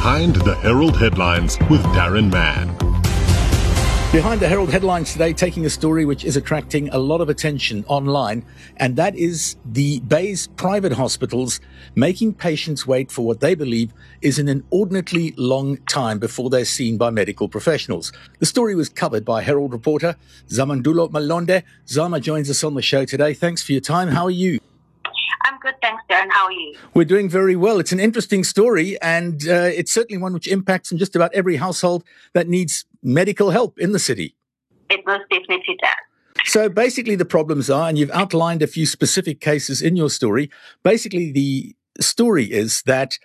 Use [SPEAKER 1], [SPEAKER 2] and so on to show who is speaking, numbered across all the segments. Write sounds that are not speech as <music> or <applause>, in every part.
[SPEAKER 1] Behind the Herald Headlines with Darren Mann.
[SPEAKER 2] Behind the Herald headlines today, taking a story which is attracting a lot of attention online, and that is the Bay's private hospitals making patients wait for what they believe is an inordinately long time before they're seen by medical professionals. The story was covered by Herald reporter Zamandulo Malonde. Zama joins us on the show today. Thanks for your time. How are you?
[SPEAKER 3] I'm good, thanks, Darren. How are you?
[SPEAKER 2] We're doing very well. It's an interesting story, and uh, it's certainly one which impacts on just about every household that needs medical help in the city.
[SPEAKER 3] It most definitely does.
[SPEAKER 2] So basically, the problems are, and you've outlined a few specific cases in your story. Basically, the story is that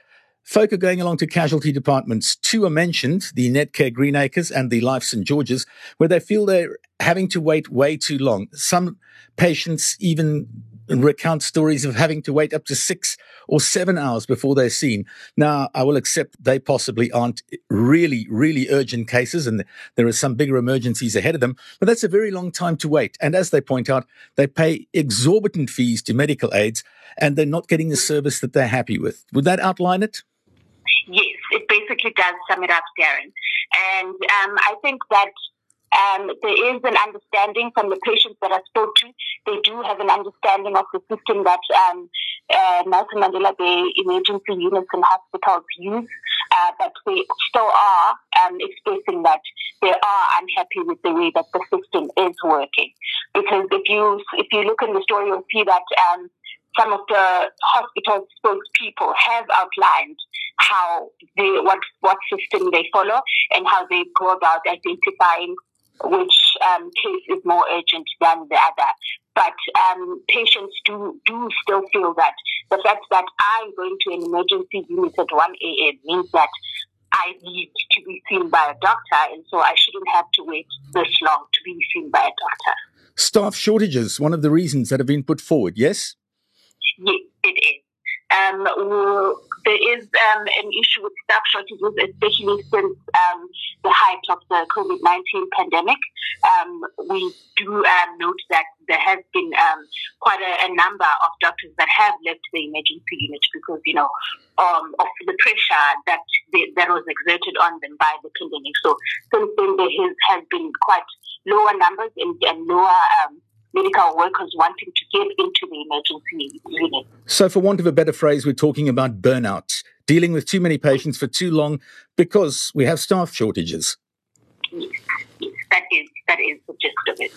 [SPEAKER 2] folk are going along to casualty departments. Two are mentioned the Netcare Greenacres and the Life St. George's, where they feel they're having to wait way too long. Some patients even recount stories of having to wait up to six or seven hours before they're seen. Now, I will accept they possibly aren't really, really urgent cases and there are some bigger emergencies ahead of them, but that's a very long time to wait. And as they point out, they pay exorbitant fees to medical aids and they're not getting the service that they're happy with. Would that outline it?
[SPEAKER 3] Yes, it basically does sum it up, Darren. And um, I think that um, there is an understanding from the patients that I spoke to. They do have an understanding of the system that um, uh, Nelson Mandela Bay emergency units and hospitals use, uh, but they still are um, expressing that they are unhappy with the way that the system is working. Because if you if you look in the story, you'll see that um, some of the hospital spokespeople have outlined how they what what system they follow and how they go about identifying which um, case is more urgent than the other. But um, patients do do still feel that the fact that I'm going to an emergency unit at 1 a.m. means that I need to be seen by a doctor, and so I shouldn't have to wait this long to be seen by a doctor.
[SPEAKER 2] Staff shortages, one of the reasons that have been put forward, yes?
[SPEAKER 3] Yes, it is. Um, there is um, an issue with staff shortages, especially since um, the height of the COVID 19 pandemic. Um, we do uh, note that there has been um, quite a, a, number of doctors that have left the emergency unit because, you know, um, of the pressure that they, that was exerted on them by the pandemic. So since then, there has, has been quite lower numbers and, and lower medical workers wanting to get into the emergency unit.
[SPEAKER 2] So, for want of a better phrase, we're talking about burnout, dealing with too many patients for too long because we have staff shortages.
[SPEAKER 3] Yes, yes, that is that is the gist of it.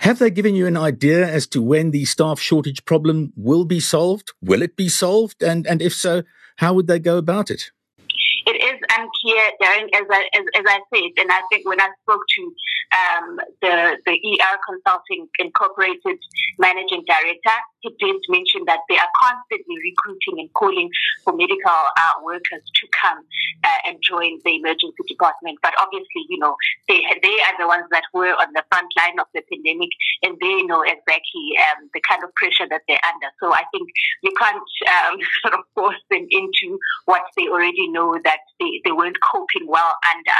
[SPEAKER 2] Have they given you an idea as to when the staff shortage problem will be solved? Will it be solved? And and if so, how would they go about it?
[SPEAKER 3] Darren, as I, as, as I said, and I think when I spoke to um, the, the ER Consulting Incorporated Managing Director, he did mention that they are constantly recruiting and calling for medical uh, workers to come uh, and join the emergency department. But obviously, you know, they, they are the ones that were on the front line of the pandemic and they know exactly um, the kind of pressure that they're under. So I think you can't um, <laughs> sort of force them into what they already know that they, they weren't coping well under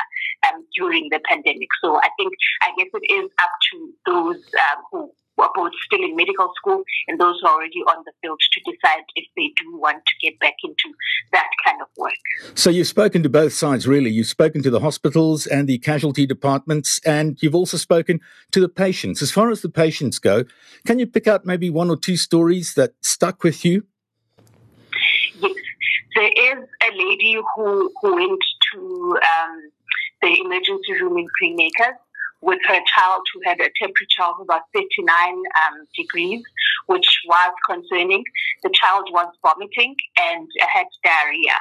[SPEAKER 3] um, during the pandemic. So I think, I guess it is up to those um, who both still in medical school and those who are already on the field to decide if they do want to get back into that kind of work.
[SPEAKER 2] So you've spoken to both sides, really. You've spoken to the hospitals and the casualty departments, and you've also spoken to the patients. As far as the patients go, can you pick out maybe one or two stories that stuck with you?
[SPEAKER 3] Yes. There is a lady who, who went to um, the emergency room in Greenacres with her child who had a temperature of about 39 um, degrees, which was concerning. The child was vomiting and had diarrhea.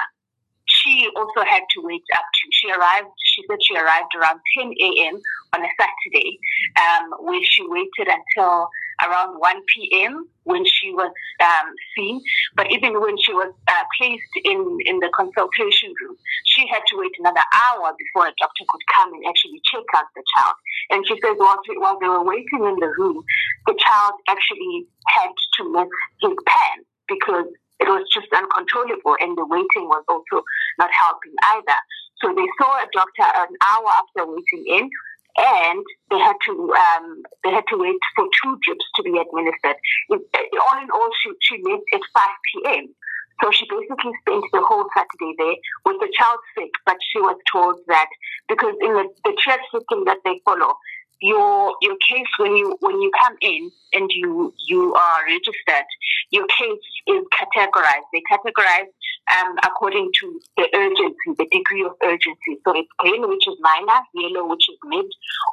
[SPEAKER 3] She also had to wait up to, she arrived, she said she arrived around 10 a.m. on a Saturday, um, where she waited until around 1 p.m. when she was um, seen. But even when she was uh, placed in, in the consultation room, she had to wait another hour before a doctor could come and actually check out the child. And she says while, while they were waiting in the room, the child actually had to miss his pants because it was just uncontrollable and the waiting was also not helping either. So they saw a doctor an hour after waiting in and they had to um, they had to wait for two drips to be administered. all in all, she, she left at 5 p.m. So she basically spent the whole Saturday there with the child sick, but she was told that because in the, the triage system that they follow, your your case when you when you come in and you you are registered, your case is categorized. They categorize um, according to the urgency, the degree of urgency. So it's green, which is minor, yellow, which is mid,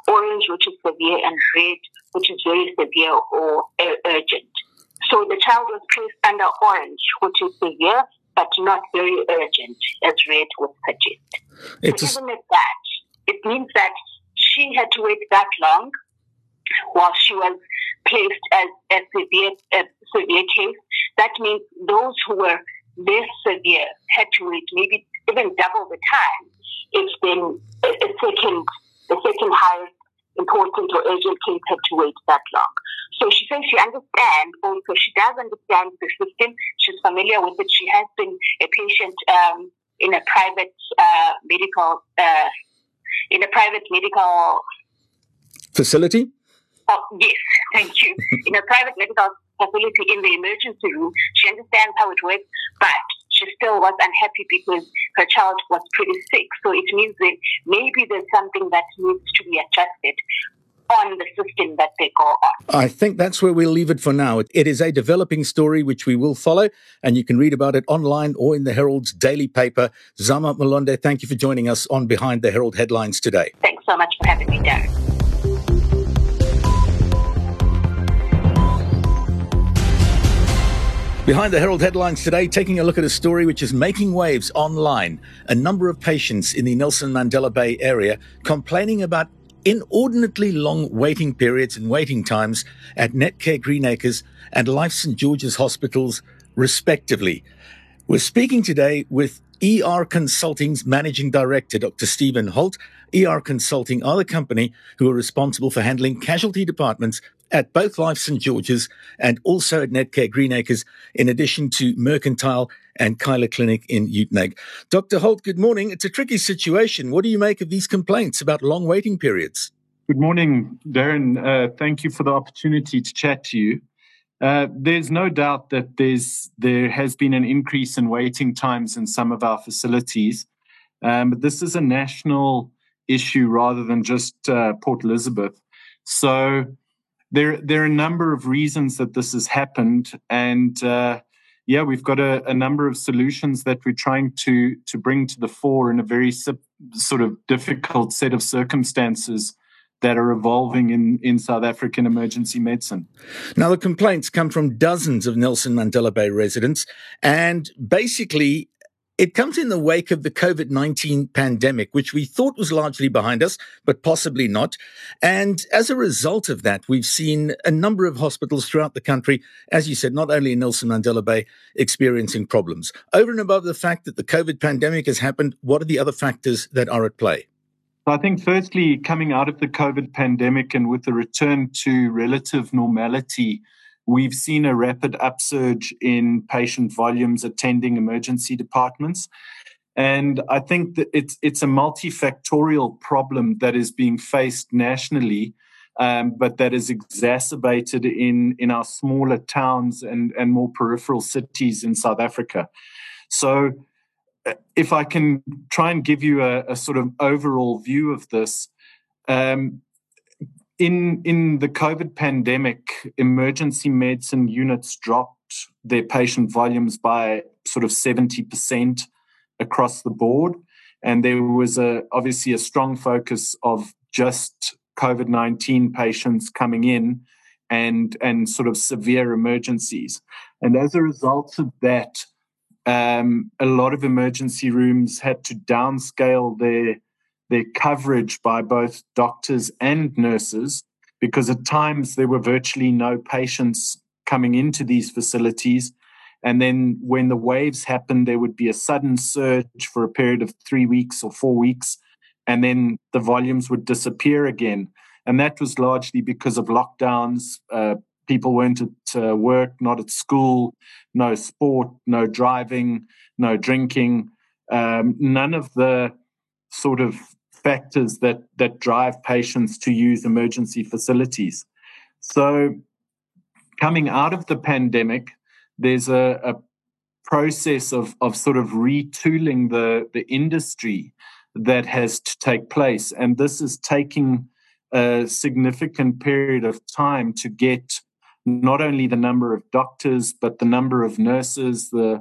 [SPEAKER 3] orange, which is severe, and red, which is very severe or uh, urgent. So the child was placed under orange, which is severe but not very urgent, as red would suggest. It's so even at that, it means that she had to wait that long while she was placed as a severe, a severe case. That means those who were less severe had to wait maybe even double the time. It's been a second, the second highest important or urgent case had to wait that long. So she says she understands also, she does understand the system. She's familiar with it. She has been a patient um, in a private uh, medical, uh, in a private medical
[SPEAKER 2] facility.
[SPEAKER 3] Oh, yes, <laughs> thank you. in a private medical facility in the emergency room. She understands how it works, but she still was unhappy because her child was pretty sick. So it means that maybe there's something that needs to be adjusted on the system that they go on.
[SPEAKER 2] I think that's where we'll leave it for now. It is a developing story which we will follow, and you can read about it online or in the Herald's daily paper. Zama Malonde, thank you for joining us on Behind the Herald headlines today.
[SPEAKER 3] Thanks so much for having me, Darren.
[SPEAKER 2] Behind the Herald headlines today, taking a look at a story which is making waves online. A number of patients in the Nelson Mandela Bay area complaining about inordinately long waiting periods and waiting times at Netcare Greenacres and Life St. George's hospitals, respectively. We're speaking today with ER Consulting's managing director, Dr. Stephen Holt. ER Consulting are the company who are responsible for handling casualty departments at both Life St. George's and also at Netcare Greenacres, in addition to Mercantile and Cuyler Clinic in Uitenhage. Dr. Holt, good morning. It's a tricky situation. What do you make of these complaints about long waiting periods?
[SPEAKER 4] Good morning, Darren. Uh, thank you for the opportunity to chat to you. Uh, there's no doubt that there's there has been an increase in waiting times in some of our facilities, um, but this is a national issue rather than just uh, Port Elizabeth. So there there are a number of reasons that this has happened, and uh, yeah, we've got a, a, number of solutions that we're trying to to bring to the fore in a very sort of difficult set of circumstances that are evolving in, in South African emergency medicine.
[SPEAKER 2] Now, the complaints come from dozens of Nelson Mandela Bay residents, and basically, it comes in the wake of the COVID 19 pandemic, which we thought was largely behind us, but possibly not. And as a result of that, we've seen a number of hospitals throughout the country, as you said, not only in Nelson Mandela Bay, experiencing problems. Over and above the fact that the COVID pandemic has happened, what are the other factors that are at play?
[SPEAKER 4] I think, firstly, coming out of the COVID pandemic and with the return to relative normality, We've seen a rapid upsurge in patient volumes attending emergency departments. And I think that it's it's a multifactorial problem that is being faced nationally, um, but that is exacerbated in in our smaller towns and and more peripheral cities in South Africa. So, uh, if I can try and give you a, a sort of overall view of this, um, in in the COVID pandemic, emergency medicine units dropped their patient volumes by sort of seventy percent across the board, and there was a obviously a strong focus of just COVID nineteen patients coming in, and and sort of severe emergencies, and as a result of that. Um, a lot of emergency rooms had to downscale their their coverage by both doctors and nurses because at times there were virtually no patients coming into these facilities. And then when the waves happened, there would be a sudden surge for a period of three weeks or four weeks, and then the volumes would disappear again. And that was largely because of lockdowns. Uh, people weren't at uh, work, not at school, no sport, no driving, no drinking. Um, none of the sort of factors that that drive patients to use emergency facilities. So, coming out of the pandemic, there's a, a process of, of sort of retooling the, the industry that has to take place. And this is taking a significant period of time to get not only the number of doctors, but the number of nurses, the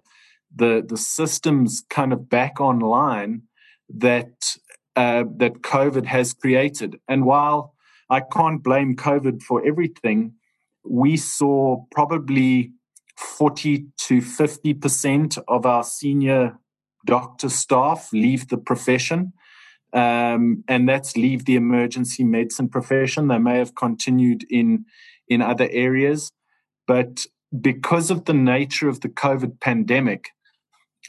[SPEAKER 4] the the systems kind of back online that uh, that COVID has created. And while I can't blame COVID for everything, we saw probably 40 to 50% of our senior doctor staff leave the profession. Um, and that's leave the emergency medicine profession. They may have continued in in other areas, but because of the nature of the COVID pandemic,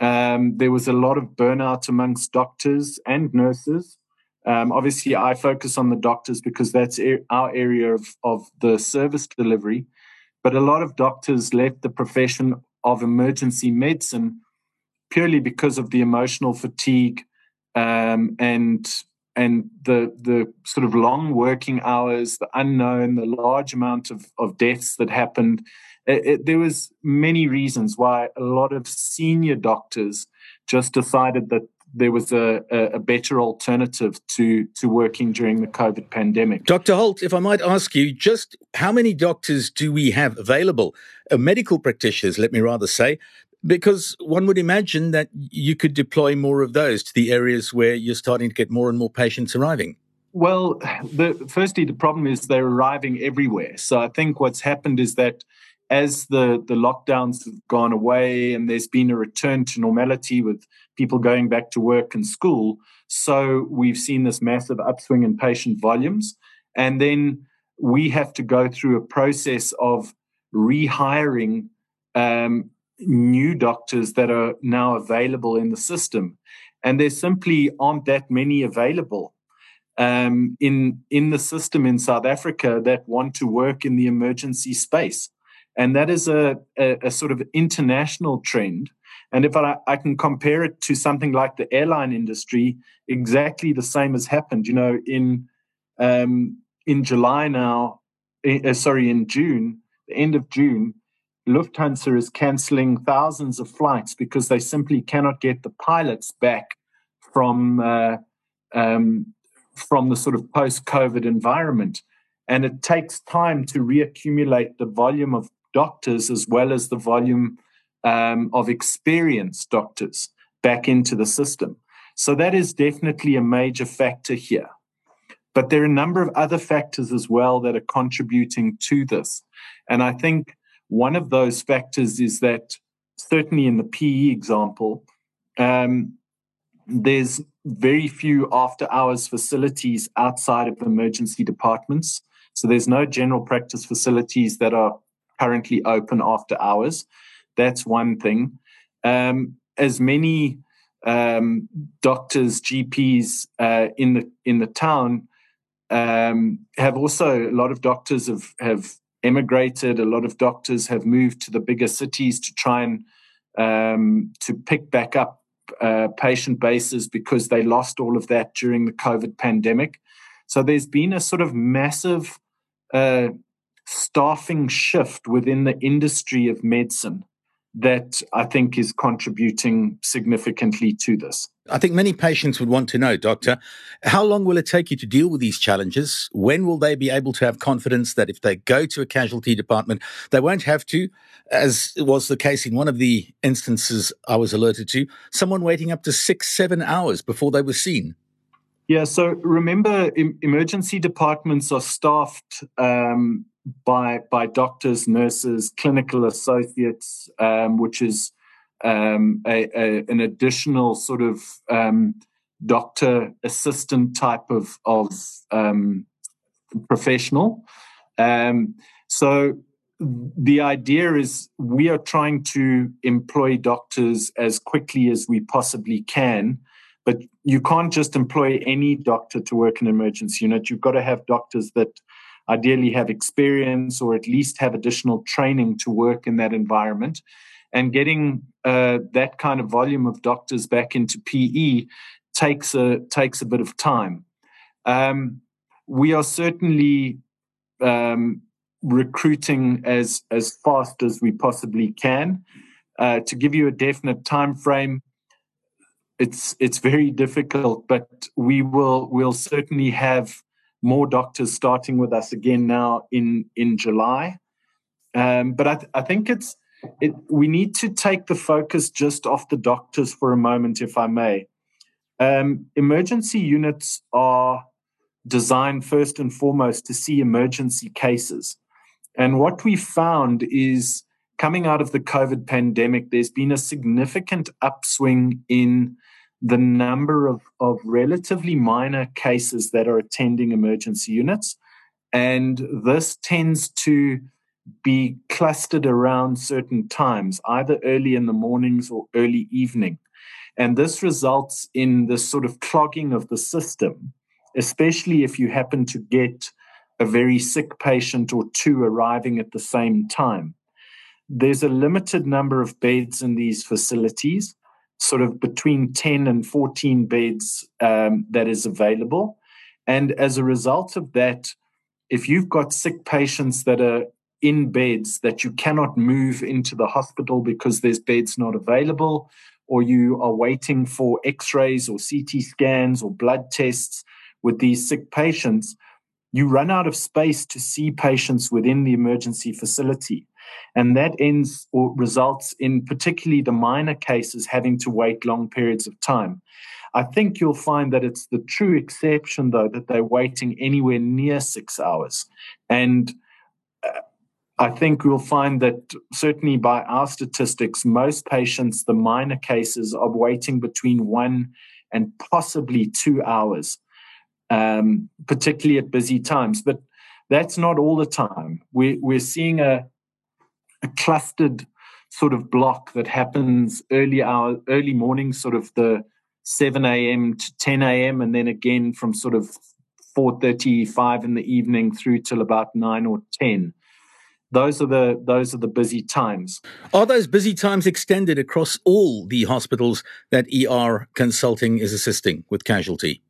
[SPEAKER 4] um, there was a lot of burnout amongst doctors and nurses. Um, obviously, I focus on the doctors because that's our area of, of the service delivery. But a lot of doctors left the profession of emergency medicine purely because of the emotional fatigue um, and and the the sort of long working hours, the unknown, the large amount of, of deaths that happened. It, it, there was many reasons why a lot of senior doctors just decided that there was a, a, better alternative to, to working during the COVID pandemic.
[SPEAKER 2] Dr. Holt, if I might ask you, just how many doctors do we have available? Uh, medical practitioners, let me rather say, because one would imagine that you could deploy more of those to the areas where you're starting to get more and more patients arriving.
[SPEAKER 4] Well, the, firstly, the problem is they're arriving everywhere. So I think what's happened is that as the, the lockdowns have gone away and there's been a return to normality with people going back to work and school, so we've seen this massive upswing in patient volumes. And then we have to go through a process of rehiring um, new doctors that are now available in the system. And there simply aren't that many available um, in, in the system in South Africa that want to work in the emergency space. And that is a, a, a sort of international trend. And if I, I, can compare it to something like the airline industry, exactly the same has happened. You know, in um, in July now, uh, sorry, in June, the end of June, Lufthansa is canceling thousands of flights because they simply cannot get the pilots back from uh, um, from the sort of post-COVID environment, and it takes time to reaccumulate the volume of doctors as well as the volume um, of experienced doctors back into the system. So that is definitely a major factor here. But there are a number of other factors as well that are contributing to this. And I think one of those factors is that, certainly in the PE example, um, there's very few after hours facilities outside of emergency departments. So there's no general practice facilities that are currently open after hours. That's one thing. Um, as many um, doctors, GPs uh, in the in the town um, have also a lot of doctors have have emigrated. A lot of doctors have moved to the bigger cities to try and um, to pick back up uh, patient bases because they lost all of that during the COVID pandemic. So there's been a sort of massive uh, staffing shift within the industry of medicine that I think is contributing significantly to this.
[SPEAKER 2] I think many patients would want to know, Doctor, how long will it take you to deal with these challenges? When will they be able to have confidence that if they go to a casualty department, they won't have to, as was the case in one of the instances I was alerted to, someone waiting up to six, seven hours before they were seen?
[SPEAKER 4] Yeah, so remember, emergency departments are staffed um, by by doctors, nurses, clinical associates, um, which is um, a, a, an additional sort of um, doctor assistant type of of um, professional. Um, so the idea is we are trying to employ doctors as quickly as we possibly can. But you can't just employ any doctor to work in an emergency unit. You've got to have doctors that ideally have experience or at least have additional training to work in that environment. And getting uh, that kind of volume of doctors back into PE takes a takes a bit of time. Um, we are certainly um, recruiting as as fast as we possibly can. uh, to give you a definite time frame, it's it's very difficult. But we will will certainly have more doctors starting with us again now in in July. Um, but I, th- I think it's it, we need to take the focus just off the doctors for a moment, if I may. Um, emergency units are designed first and foremost to see emergency cases. And what we found is coming out of the COVID pandemic, there's been a significant upswing in the number of, of relatively minor cases that are attending emergency units. And this tends to be clustered around certain times, either early in the mornings or early evening. And this results in this sort of clogging of the system, especially if you happen to get a very sick patient or two arriving at the same time. There's a limited number of beds in these facilities, sort of between 10 and 14 beds um, that is available. And as a result of that, if you've got sick patients that are in beds that you cannot move into the hospital because there's beds not available, or you are waiting for x rays or CT scans or blood tests with these sick patients, you run out of space to see patients within the emergency facility. And that ends or results in particularly the minor cases having to wait long periods of time. I think you'll find that it's the true exception, though, that they're waiting anywhere near six hours. And uh, I think we'll find that certainly by our statistics, most patients, the minor cases, are waiting between one and possibly two hours, um, particularly at busy times. But that's not all the time. We, we're seeing a, a clustered sort of block that happens early hour, early morning, sort of the 7 a.m. to 10 a.m., and then again from sort of 4:35 in the evening through till about 9 or 10 those are the those are the busy times.
[SPEAKER 2] Are those busy times extended across all the hospitals that ER consulting is assisting with casualty?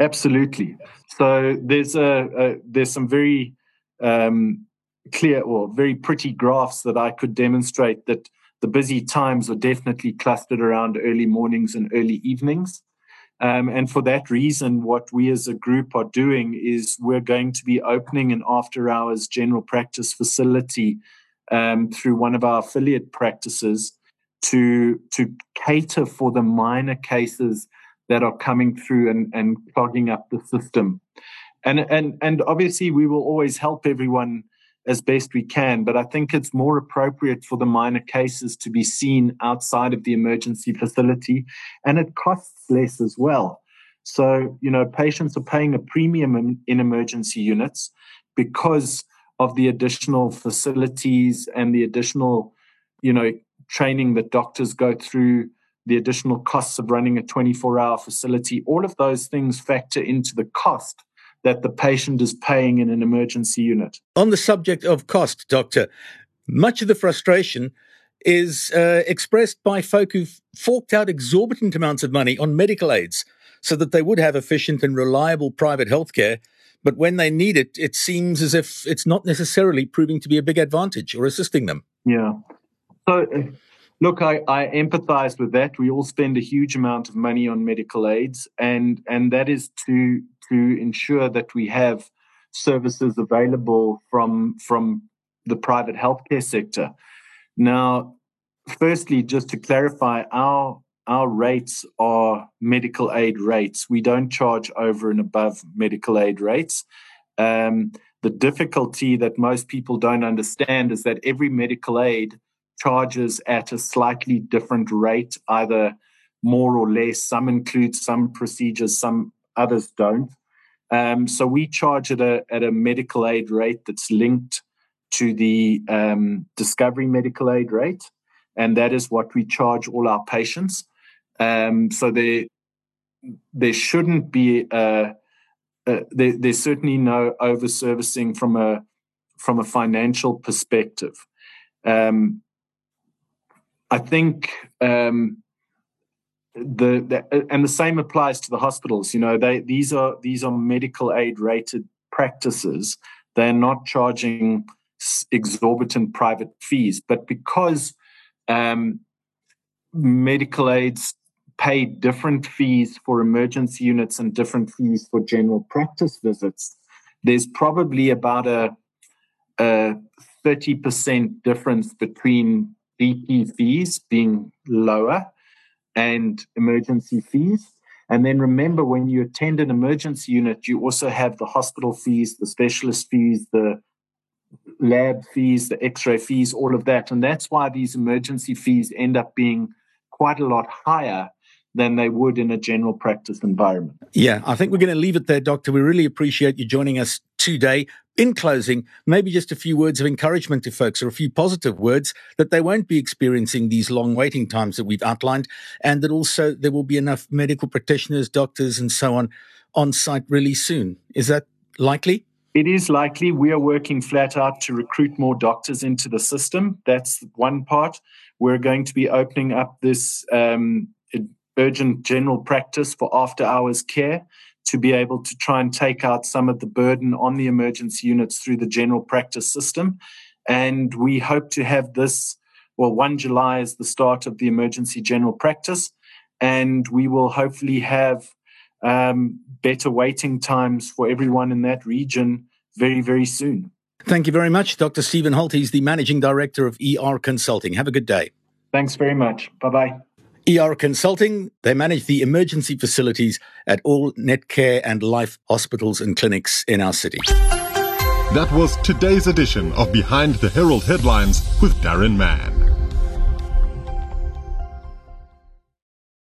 [SPEAKER 4] Absolutely. So there's a, a there's some very um, clear or very pretty graphs that I could demonstrate that the busy times are definitely clustered around early mornings and early evenings. Um, and for that reason, what we as a group are doing is we're going to be opening an after hours general practice facility um, through one of our affiliate practices to, to cater for the minor cases that are coming through and, and clogging up the system. And, and, and obviously, we will always help everyone as best we can. But I think it's more appropriate for the minor cases to be seen outside of the emergency facility, and it costs less as well. So, you know, patients are paying a premium in, emergency units because of the additional facilities and the additional, you know, training that doctors go through, the additional costs of running a 24 hour facility. All of those things factor into the cost that the patient is paying in an emergency unit.
[SPEAKER 2] On the subject of cost, Doctor, much of the frustration is uh, expressed by folk who've forked out exorbitant amounts of money on medical aids so that they would have efficient and reliable private healthcare. But when they need it, it seems as if it's not necessarily proving to be a big advantage or assisting them.
[SPEAKER 4] Yeah. So, look, I, I empathize with that. We all spend a huge amount of money on medical aids, and and that is to to ensure that we have services available from from the private healthcare sector. Now, firstly, just to clarify, our our rates are medical aid rates. We don't charge over and above medical aid rates. Um, the difficulty that most people don't understand is that every medical aid charges at a slightly different rate, either more or less. Some include some procedures, some others don't. Um, so we charge at a at a medical aid rate that's linked to the um, discovery medical aid rate, and that is what we charge all our patients. Um, so there there shouldn't be a, a, there, there's certainly no over servicing from a from a financial perspective. Um, I think um, the, the, and the same applies to the hospitals. You know, they these are these are medical aid rated practices. They're not charging exorbitant private fees, but because um, medical aids pay different fees for emergency units and different fees for general practice visits, there's probably about a, a 30% difference between GP fees being lower and emergency fees. And then remember, when you attend an emergency unit, you also have the hospital fees, the specialist fees, the lab fees, the x ray fees, all of that. And that's why these emergency fees end up being quite a lot higher than they would in a general practice environment.
[SPEAKER 2] Yeah, I think we're going to leave it there, Doctor. We really appreciate you joining us today. In closing, maybe just a few words of encouragement to folks or a few positive words that they won't be experiencing these long waiting times that we've outlined, and that also there will be enough medical practitioners, doctors, and so on on site really soon. Is that likely?
[SPEAKER 4] It is likely. We are working flat out to recruit more doctors into the system. That's one part. We're going to be opening up this um, urgent general practice for after hours care to be able to try and take out some of the burden on the emergency units through the general practice system. And we hope to have this, well, 1 July is the start of the emergency general practice. And we will hopefully have um, better waiting times for everyone in that region very, very soon.
[SPEAKER 2] Thank you very much, Dr. Stephen Holt. He's the Managing Director of ER Consulting. Have a good day.
[SPEAKER 4] Thanks very much. Bye bye.
[SPEAKER 2] ER Consulting, they manage the emergency facilities at all Netcare and Life hospitals and clinics in our city.
[SPEAKER 1] That was today's edition of Behind the Herald Headlines with Darren Mann.